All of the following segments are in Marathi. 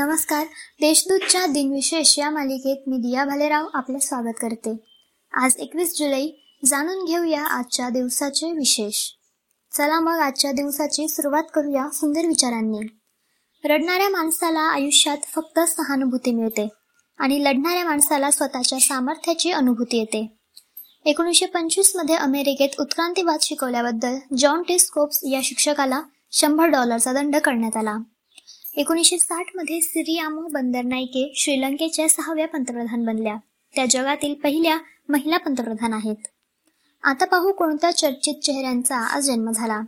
नमस्कार. देशदूतच्या दिनविशेष या मालिकेत मी दिया भालेराव आपले स्वागत करते. आज एकवीस जुलै जाणून घेऊया आजच्या दिवसाचे विशेष. चला मग आजच्या दिवसाची सुरुवात करूया सुंदर विचारांनी. रडणाऱ्या माणसाला आयुष्यात फक्त सहानुभूती मिळते आणि लढणाऱ्या माणसाला स्वतःच्या सामर्थ्याची अनुभूती येते. एकोणीसशे पंचवीसमध्ये अमेरिकेत उत्क्रांतीवाद शिकवल्याबद्दल जॉन टी स्कोप्स या शिक्षकाला शंभर डॉलरचा दंड करण्यात आला. एकोणीसशे साठमध्ये सिरियामो बंदरनाईके श्रीलंकेच्या सहाव्या पंतप्रधान बनल्या. त्या जगातील पहिल्या महिला पंतप्रधान आहेत. आता पाहू कोणत्या चर्चित चेहऱ्यांचा आज जन्म झाला.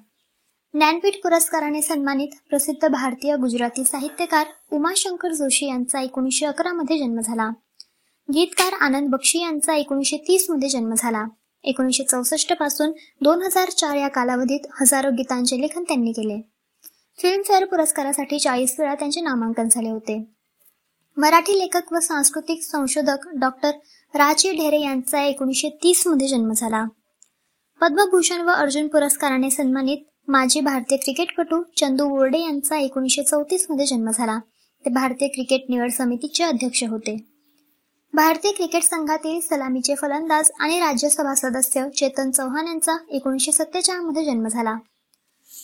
ज्ञानपीठ पुरस्काराने सन्मानित प्रसिद्ध भारतीय गुजराती साहित्यकार उमाशंकर जोशी यांचा एकोणीसशे अकरा मध्ये जन्म झाला. गीतकार आनंद बक्षी यांचा एकोणीसशे तीसमध्ये जन्म झाला. एकोणीसशे चौसष्टपासून दोन हजार चार या कालावधीत हजारो गीतांचे लेखन त्यांनी केले. फिल्मफेअर पुरस्कारासाठी चाळीस वेळा त्यांचे नामांकन झाले होते. मराठी लेखक व सांस्कृतिक संशोधक डॉक्टर राजी ढेरे यांचा एकोणीसशे तीसमध्ये जन्म झाला. पद्मभूषण व अर्जुन पुरस्काराने सन्मानित माजी भारतीय क्रिकेटपटू चंदू बोर्डे यांचा एकोणीसशे चौतीसमध्ये जन्म झाला. ते भारतीय क्रिकेट निवड समितीचे अध्यक्ष होते. भारतीय क्रिकेट संघातील सलामीचे फलंदाज आणि राज्यसभा सदस्य चेतन चौहान यांचा एकोणीसशे सत्तेचाळमध्ये जन्म झाला.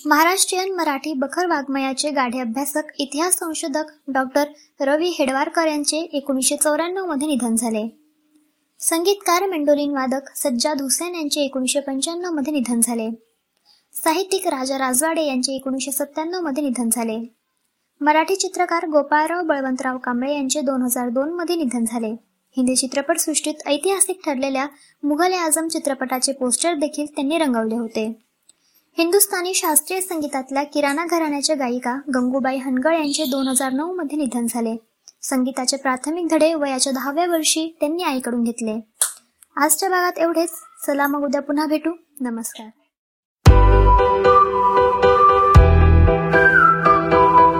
महाराष्ट्रीयन मराठी बखर वाङ्मयाचे गाढे अभ्यासक इतिहास संशोधक डॉक्टर रवी हेडवारकर यांचे एकोणीसशे चौऱ्याण्णवमध्ये निधन झाले. संगीतकार मेंडोलिन वादक सज्जाद हुसेन यांचे एकोणीसशे पंच्याण्णवमध्ये निधन झाले. साहित्यिक राजा राजवाडे यांचे एकोणीसशे सत्त्याण्णवमध्ये निधन झाले. मराठी चित्रकार गोपाळराव बळवंतराव कांबळे यांचे दोन हजार दोन मध्ये निधन झाले. हिंदी चित्रपटसृष्टीत ऐतिहासिक ठरलेल्या मुघल ए आझम चित्रपटाचे पोस्टर देखील त्यांनी रंगवले होते. हिंदुस्थानी शास्त्रीय संगीतातल्या किराणा घराण्याच्या गायिका गंगूबाई हनगळ यांचे दोन हजार नऊ मध्ये निधन झाले. संगीताचे प्राथमिक धडे वयाच्या दहाव्या वर्षी त्यांनी आईकडून घेतले. आजच्या भागात एवढेच. चला मग उद्या पुन्हा भेटू. नमस्कार.